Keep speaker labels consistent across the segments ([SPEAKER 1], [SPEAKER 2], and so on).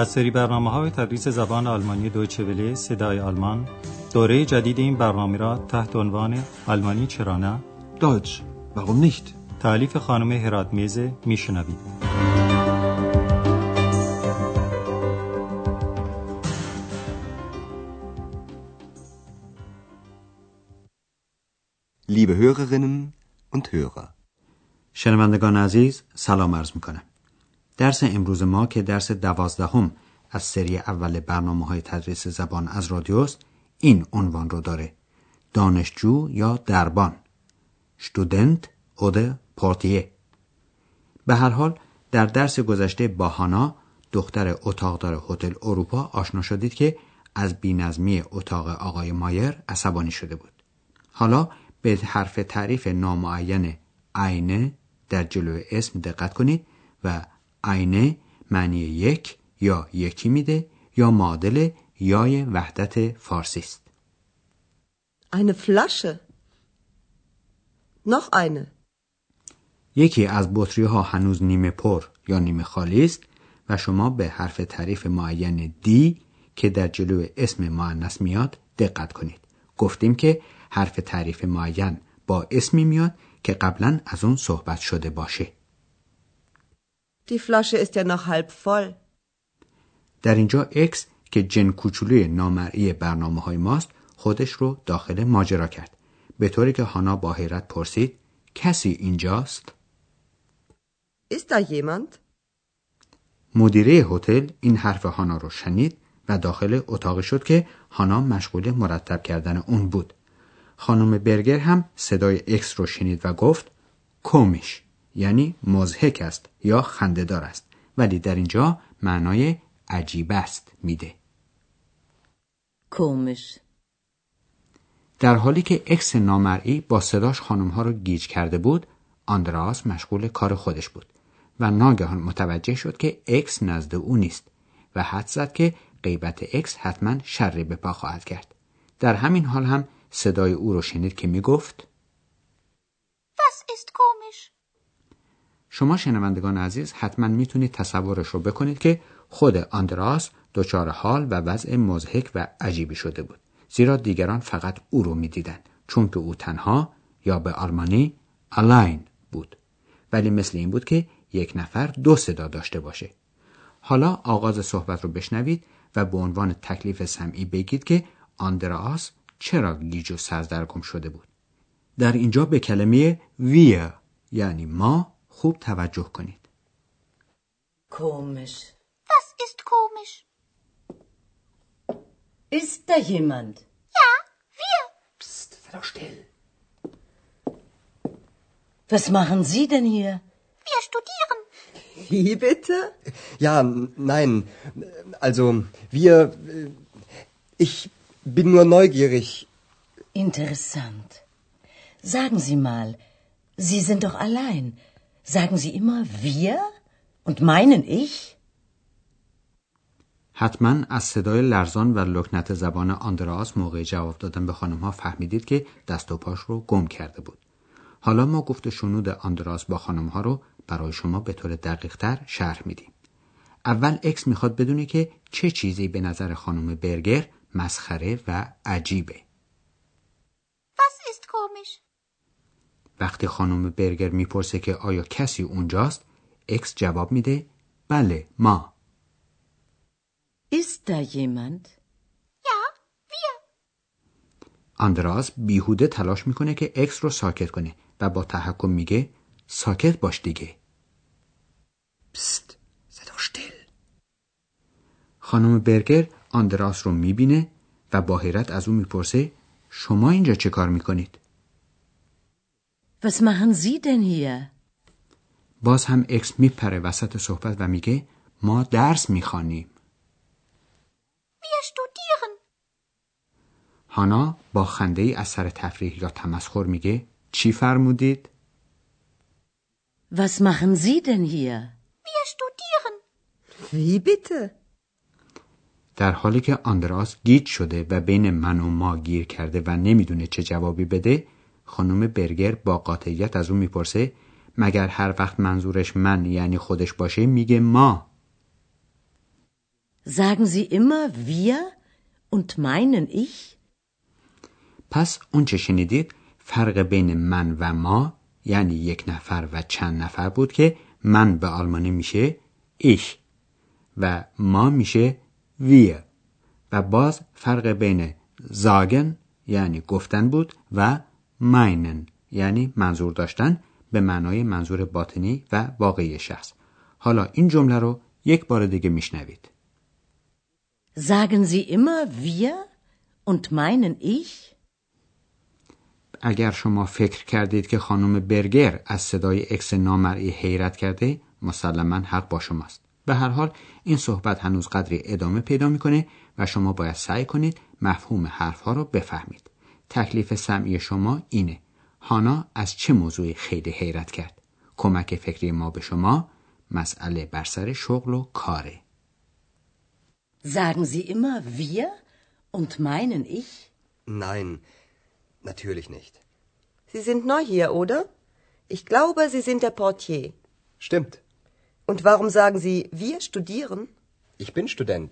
[SPEAKER 1] از سری برنامه های تدریس زبان آلمانی دویچه وله صدای آلمان دوره جدید این برنامه را تحت عنوان آلمانی چرا نه
[SPEAKER 2] Deutsch, warum nicht?
[SPEAKER 1] تعلیف خانم هرات میزه میشنوید
[SPEAKER 3] Liebe Hörerinnen und Hörer.
[SPEAKER 4] شنوندگان عزیز سلام عرض می‌کنم درس امروز ما که درس دوازدهم از سری اول برنامه های تدریس زبان از رادیوست این عنوان رو داره. دانشجو یا دربان؟ شتودنت oder پورتیه به هر حال در درس گذشته با هانا دختر اتاقدار هتل اروپا آشنا شدید که از بینظمی اتاق آقای مایر عصبانی شده بود. حالا به حرف تعریف نامعین عینه در جلو اسم دقت کنید و عینه معنی یک یا یکی میده یا معادل یای وحدت فارسی است.
[SPEAKER 5] Eine Flasche. Noch eine.
[SPEAKER 4] یکی از بطری ها هنوز نیمه پر یا نیمه خالی است و شما به حرف تعریف معین دی که در جلو اسم معنیس میاد دقت کنید. گفتیم که حرف تعریف معین با اسمی میاد که قبلا از اون صحبت شده باشه.
[SPEAKER 5] Die Flasche ist ja noch halb voll.
[SPEAKER 4] در اینجا X که جن کوچولوی نامرئی برنامه های ماست خودش رو داخل ماجرا کرد. به طوری که هانا با حیرت پرسید کسی اینجاست؟
[SPEAKER 5] Ist da jemand?
[SPEAKER 4] مدیره هتل این حرف هانا رو شنید و داخل اتاق شد که هانا مشغول مرتب کردن اون بود. خانم برگر هم صدای اکس رو شنید و گفت komisch یعنی مضحک است یا خنده‌دار است ولی در اینجا معنای عجیب است میده.
[SPEAKER 6] Komisch.
[SPEAKER 4] در حالی که اکس نامرئی با صداش خانمها رو گیج کرده بود آندراس مشغول کار خودش بود و ناگهان متوجه شد که اکس نزد او نیست و حدس زد که غیبت اکس حتما شری به پا خواهد کرد در همین حال هم صدای او رو شنید که می گفت
[SPEAKER 6] Was ist komisch?
[SPEAKER 4] شما شنوندگان عزیز حتما می‌تونید تصورش رو بکنید که خود آندراس دچار حال و وضع مضحک و عجیبی شده بود. زیرا دیگران فقط او رو می‌دیدند چون که او تنها یا به آلمانی الاین بود. ولی مثل این بود که یک نفر دو صدا داشته باشه. حالا آغاز صحبت رو بشنوید و به عنوان تکلیف سمعی بگید که آندراس چرا گیج و سردرگم شده بود. در اینجا به کلمه ویر یعنی ما خوب توجه کنید
[SPEAKER 6] Komisch.
[SPEAKER 7] Was ist komisch?
[SPEAKER 6] Ist da jemand?
[SPEAKER 7] Ja, wir.
[SPEAKER 3] Psst, sei doch still.
[SPEAKER 6] Was machen Sie denn hier?
[SPEAKER 7] Wir studieren.
[SPEAKER 5] Wie bitte?
[SPEAKER 3] Ja, n- nein. Also, wir. äh, Ich bin nur neugierig.
[SPEAKER 6] Interessant. Sagen Sie mal, Sie sind doch allein. Sagen Sie immer wir? Und meinen ich?
[SPEAKER 4] حتما از صدای لرزان و لکنت زبان آندراس موقع جواب دادن به خانم ها فهمیدید که دست و پاش رو گم کرده بود. حالا ما گفت شنود آندراس با خانم ها رو برای شما به طور دقیق تر شرح میدیم. اول اکس می‌خواد بدونه که چه چیزی به نظر خانم برگر مسخره و عجیبه.
[SPEAKER 7] Was ist komisch?
[SPEAKER 4] وقتی خانم برگر می‌پرسه که آیا کسی اونجاست اکس جواب میده بله ما
[SPEAKER 6] Ist da jemand?
[SPEAKER 7] Ja, wir.
[SPEAKER 4] آندراس بیهوده تلاش می‌کنه که اکس رو ساکت کنه و با تحکم میگه ساکت باش دیگه
[SPEAKER 3] doch still.
[SPEAKER 4] خانم برگر آندراس رو می‌بینه و با حیرت از او می‌پرسه شما اینجا چه کار می‌کنید؟
[SPEAKER 6] Was machen Sie denn hier?
[SPEAKER 4] باز هم اکس میپره وسط صحبت و میگه ما درس می‌خوانیم
[SPEAKER 7] Wir studieren.
[SPEAKER 4] هانا با خنده ای از سر تفریح یا تمسخر میگه چی فرمودید؟
[SPEAKER 6] Was machen Sie denn hier?
[SPEAKER 7] Wir studieren.
[SPEAKER 5] Wie bitte?
[SPEAKER 4] در حالی که آندراس گیج شده و بین من و ما گیر کرده و نمی‌دونه چه جوابی بده خانم برگر با قاطعیت از او می‌پرسه مگر هر وقت منظورش من یعنی خودش باشه میگه ما.
[SPEAKER 6] Sagen Sie immer wir und meinen ich?
[SPEAKER 4] پس اون چه شنیدید؟ فرق بین من و ما یعنی یک نفر و چند نفر بود که من به آلمانی میشه ich و ما میشه wir. و باز فرق بین sagen یعنی گفتن بود و meinen یعنی منظور داشتن به معنای منظور باطنی و واقعی شخص. حالا این جمله رو یک بار دیگه میشنوید.
[SPEAKER 6] Sagen Sie immer wir und meinen ich?
[SPEAKER 4] اگر شما فکر کردید که خانم برگر از صدای اکس نامرئی حیرت کرده مسلما حق با شماست. به هر حال این صحبت هنوز قدری ادامه پیدا می‌کنه و شما باید سعی کنید مفهوم حرفها رو بفهمید. تکلیف سمعی شما اینه هانا از چه موضوعی خیلی حیرت کرد کمک فکری ما به شما مسئله بر سر شغل و کاره
[SPEAKER 6] Sagen Sie immer wir und meinen ich?
[SPEAKER 3] Nein, natürlich nicht.
[SPEAKER 5] Sie sind neu hier, oder? Ich glaube, Sie sind der Portier.
[SPEAKER 3] Stimmt.
[SPEAKER 5] Und warum sagen Sie, wir studieren?
[SPEAKER 3] Ich bin Student.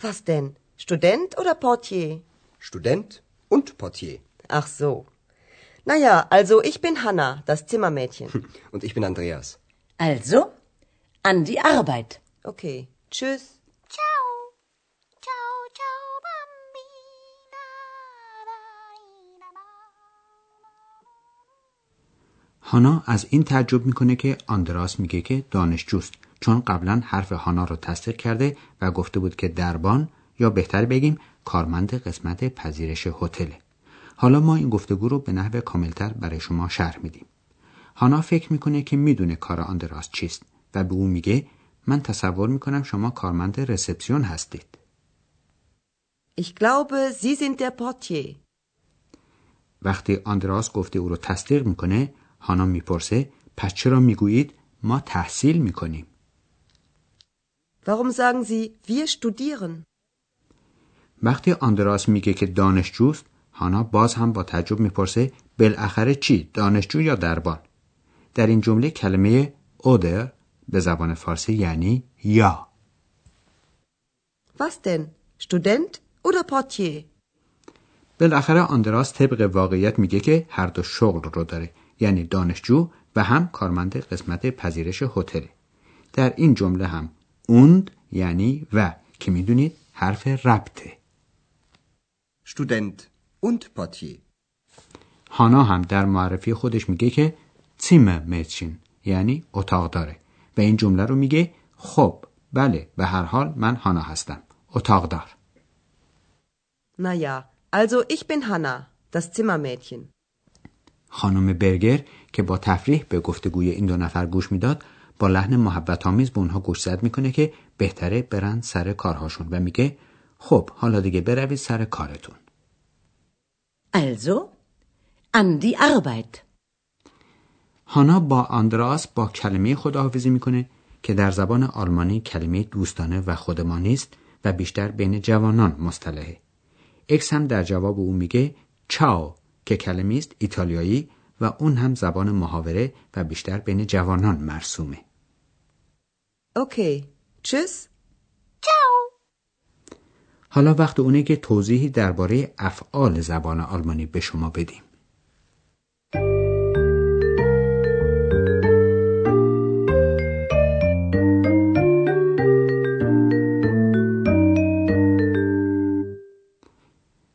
[SPEAKER 5] Was denn? Student oder Portier?
[SPEAKER 3] Student Und Portier.
[SPEAKER 5] Ach so. Naja, also ich bin Hanna, das Zimmermädchen.
[SPEAKER 3] Und ich bin Andreas.
[SPEAKER 6] Also, an die Arbeit.
[SPEAKER 5] Okay. Tschüss.
[SPEAKER 7] Ciao. Ciao, ciao, bambina.
[SPEAKER 4] هانا از این تعجب می‌کنه که آندراس میگه که دانشجوست چون قبلا حرف هانا رو تصدیق کرده و گفته بود که دربان یا بهتر بگیم کارمند قسمت پذیرش هتله حالا ما این گفتگو رو به نحو کاملتر برای شما شرح میدیم هانا فکر می‌کنه که می‌دونه کار آندراس چیست و به او میگه من تصور می‌کنم شما کارمند رسپسیون هستید
[SPEAKER 5] Ich glaube, Sie sind der Portier.
[SPEAKER 4] وقتی آندراس گفته او رو تصدیق می‌کنه هانا می‌پرسه پس چرا می‌گویید ما تحصیل می‌کنیم
[SPEAKER 5] Warum sagen Sie, wir studieren?
[SPEAKER 4] وقتی آندراس میگه که دانشجوست هانا باز هم با تعجب می‌پرسه بالاخره چی دانشجو یا دربان در این جمله کلمه اودر به زبان فارسی یعنی یا
[SPEAKER 5] Was denn? Student oder Portier?
[SPEAKER 4] بالاخره آندراس طبق واقعیت میگه که هر دو شغل رو داره یعنی دانشجو و هم کارمند قسمت پذیرش هتل در این جمله هم اوند یعنی و که می‌دونید حرف ربطه
[SPEAKER 3] Student und Portier.
[SPEAKER 4] هانا هم در معرفی خودش میگه که تیم میچین یعنی اتاق داره و این جمله رو میگه خب بله به هر حال من هانا هستم اتاق دار
[SPEAKER 5] Naja, also ich bin Hanna, das Zimmermädchen.
[SPEAKER 4] خانم برگر که با تفریح به گفتگوی این دو نفر گوش می‌داد با لحن محبت آمیز به اونها گوش زد می‌کنه که بهتره برن سر کارهاشون و میگه خب حالا دیگه بروید سر کارتون
[SPEAKER 6] Also, an die Arbeit.
[SPEAKER 4] هانا با آندراس با کلمه خداحافظی می‌کنه که در زبان آلمانی کلمه دوستانه و خودمانی است و بیشتر بین جوانان مصطلحه. اکس هم در جواب او میگه چاو که کلمه است ایتالیایی و اون هم زبان محاوره و بیشتر بین جوانان مرسومه.
[SPEAKER 5] Okay. Tschüss.
[SPEAKER 7] Ciao.
[SPEAKER 4] حالا وقت اونه که توضیحی درباره افعال زبان آلمانی به شما بدیم.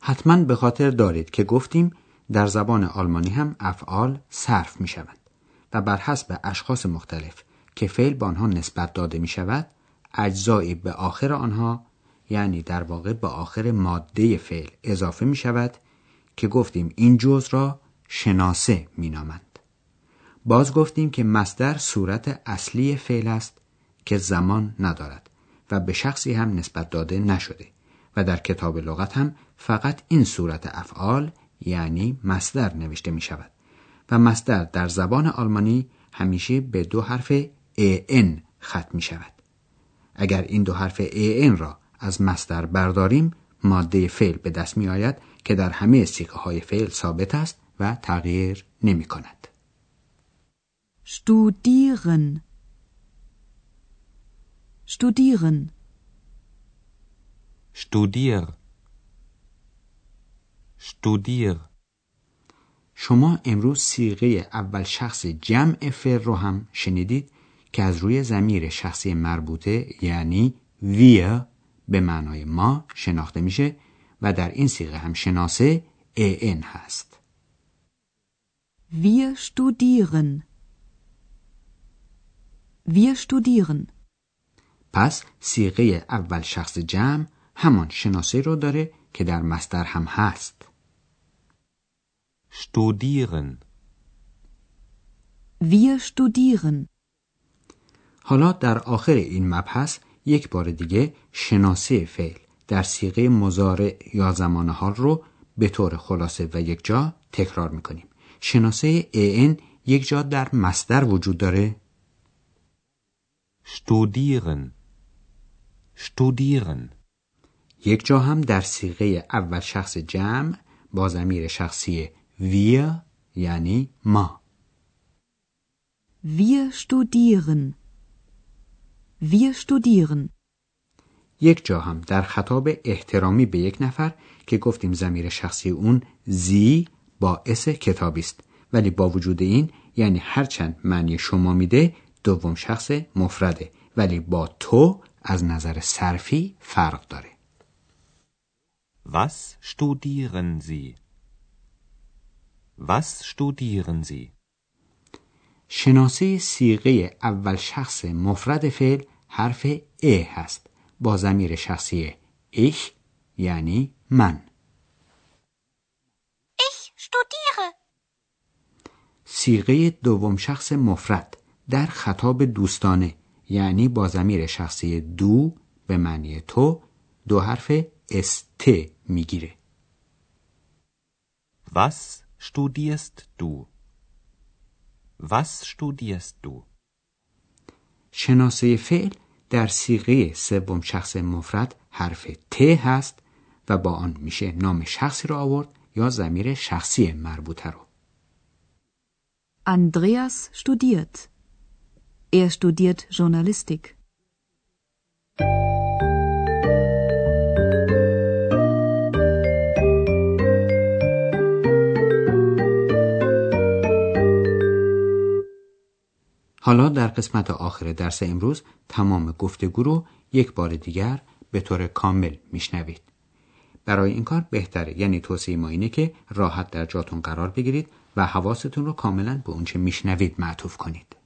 [SPEAKER 4] حتما به خاطر دارید که گفتیم در زبان آلمانی هم افعال صرف می شوند و بر حسب اشخاص مختلف که فعل به آنها نسبت داده می شود اجزایی به آخر آنها یعنی در واقع به آخر ماده فعل اضافه می شود که گفتیم این جزء را شناسه می نامند. باز گفتیم که مصدر صورت اصلی فعل است که زمان ندارد و به شخصی هم نسبت داده نشده و در کتاب لغت هم فقط این صورت افعال یعنی مصدر نوشته می شود و مصدر در زبان آلمانی همیشه به دو حرف ان ختم می شود اگر این دو حرف ان را از مصدر برداریم ماده فعل به دست می آید که در همه سیقه های فعل ثابت است و تغییر نمی کند
[SPEAKER 8] Studieren. Studieren. Studier. Studier.
[SPEAKER 4] شما امروز سیغه اول شخص جمع فعل رو هم شنیدید که از روی زمیر شخصی مربوطه یعنی wir به معنای ما شناخته میشه و در این سیغه هم شناسه ان هست.
[SPEAKER 9] Wir studieren. Wir studieren.
[SPEAKER 4] پس سیغه اول شخص جمع همان شناسه رو داره که در مصدر هم هست.
[SPEAKER 8] Studieren.
[SPEAKER 9] Wir studieren.
[SPEAKER 4] حالا در آخر این مبحث یک بار دیگه شناسه فعل در سیغه مزارع یا زمان حال رو به طور خلاصه و یک جا تکرار می‌کنیم. شناسه ان یک جا در مصدر وجود داره
[SPEAKER 8] Studieren. Studieren.
[SPEAKER 4] یک جا هم در سیغه اول شخص جمع با ضمیر شخصی wir یعنی ما
[SPEAKER 9] Wir studieren. Wir studieren.
[SPEAKER 4] یک جا هم در خطاب احترامی به یک نفر که گفتیم ضمیر شخصی اون زی باعث کتابی است ولی با وجود این یعنی هرچند معنی شما میده دوم شخص مفرده ولی با تو از نظر صرفی فرق داره
[SPEAKER 8] Was studieren Sie? Was studieren Sie?
[SPEAKER 4] شناسه سیغه اول شخص مفرد فعل حرف ا هست با ضمیر شخصی ich یعنی من
[SPEAKER 7] Ich studiere.
[SPEAKER 4] سیغه دوم شخص مفرد در خطاب دوستانه یعنی با ضمیر شخصی دو به معنی تو دو حرف است می‌گیره
[SPEAKER 8] Was studierst du? Was studierst du?
[SPEAKER 4] شناسه فعل در سیغه سوم شخص مفرد حرف ت هست و با آن میشه نام شخصی رو آورد یا ضمیر شخصی مربوطه رو
[SPEAKER 9] Andreas studiert. Er studiert Journalistik.
[SPEAKER 4] حالا در قسمت آخر درس امروز تمام گفتگو رو یک بار دیگر به طور کامل میشنوید. برای این کار بهتره یعنی توصیه ما اینه که راحت در جاتون قرار بگیرید و حواستون رو کاملا به اونچه میشنوید معطوف کنید.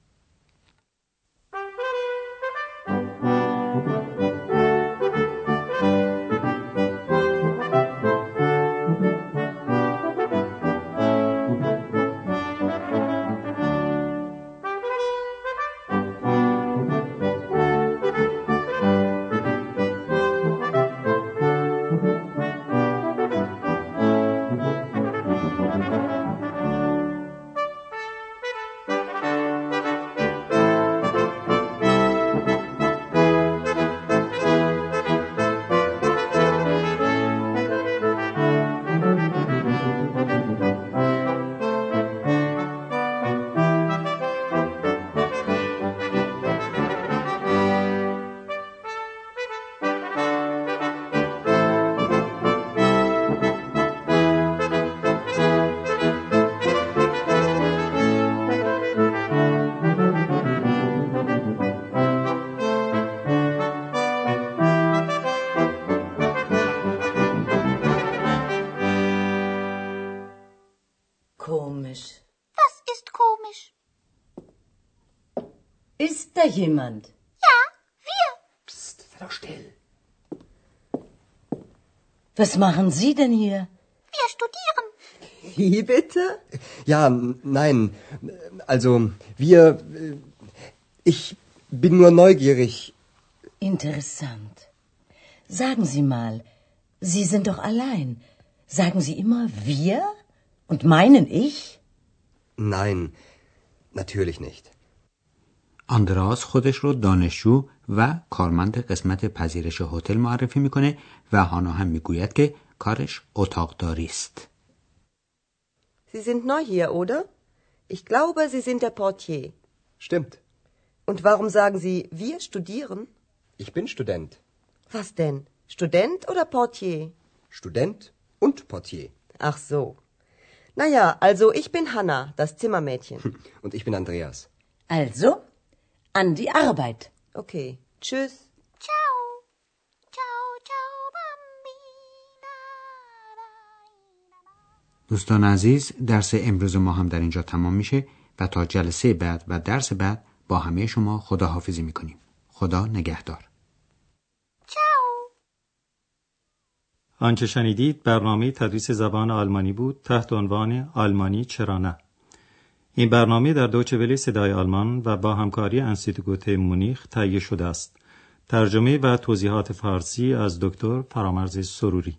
[SPEAKER 6] Jemand?
[SPEAKER 7] Ja, wir.
[SPEAKER 3] Psst, sei doch still.
[SPEAKER 6] Was machen Sie denn hier?
[SPEAKER 7] Wir studieren.
[SPEAKER 5] Wie bitte?
[SPEAKER 3] Ja, nein. Also, wir. äh, Ich bin nur neugierig.
[SPEAKER 6] Interessant. Sagen Sie mal, Sie sind doch allein. Sagen Sie immer wir? Und meinen ich?
[SPEAKER 3] Nein, natürlich nicht.
[SPEAKER 4] آندراس خودش رو دانشجو و کارمند قسمت پذیرش هتل معرفی میکنه و هانا هم میگوید که کارش اتاقداری است.
[SPEAKER 5] Sie sind neu hier, oder? Ich glaube, Sie sind der Portier.
[SPEAKER 3] Stimmt.
[SPEAKER 5] Und warum sagen Sie, wir studieren?
[SPEAKER 3] Ich bin Student.
[SPEAKER 5] Was denn? Student oder Portier?
[SPEAKER 3] Student und Portier.
[SPEAKER 5] Ach so. Naja, also ich bin Hanna, das Zimmermädchen.
[SPEAKER 3] Und ich bin Andreas.
[SPEAKER 6] Also, an die Arbeit.
[SPEAKER 5] Okay, tschüss.
[SPEAKER 7] Ciao. Ciao, ciao, bambina.
[SPEAKER 4] دوستان عزیز درس امروز ما هم در اینجا تمام میشه و تا جلسه بعد و درس بعد با همه شما خداحافظی می‌کنیم خدا نگهدار.
[SPEAKER 1] آنچه شنیدید برنامه تدریس زبان آلمانی بود تحت عنوان آلمانی چرا نه این برنامه در دوچه ولی صدای آلمان و با همکاری انستیتوت مونیخ تهیه شده است. ترجمه و توضیحات فارسی از دکتر فرامرز سروری.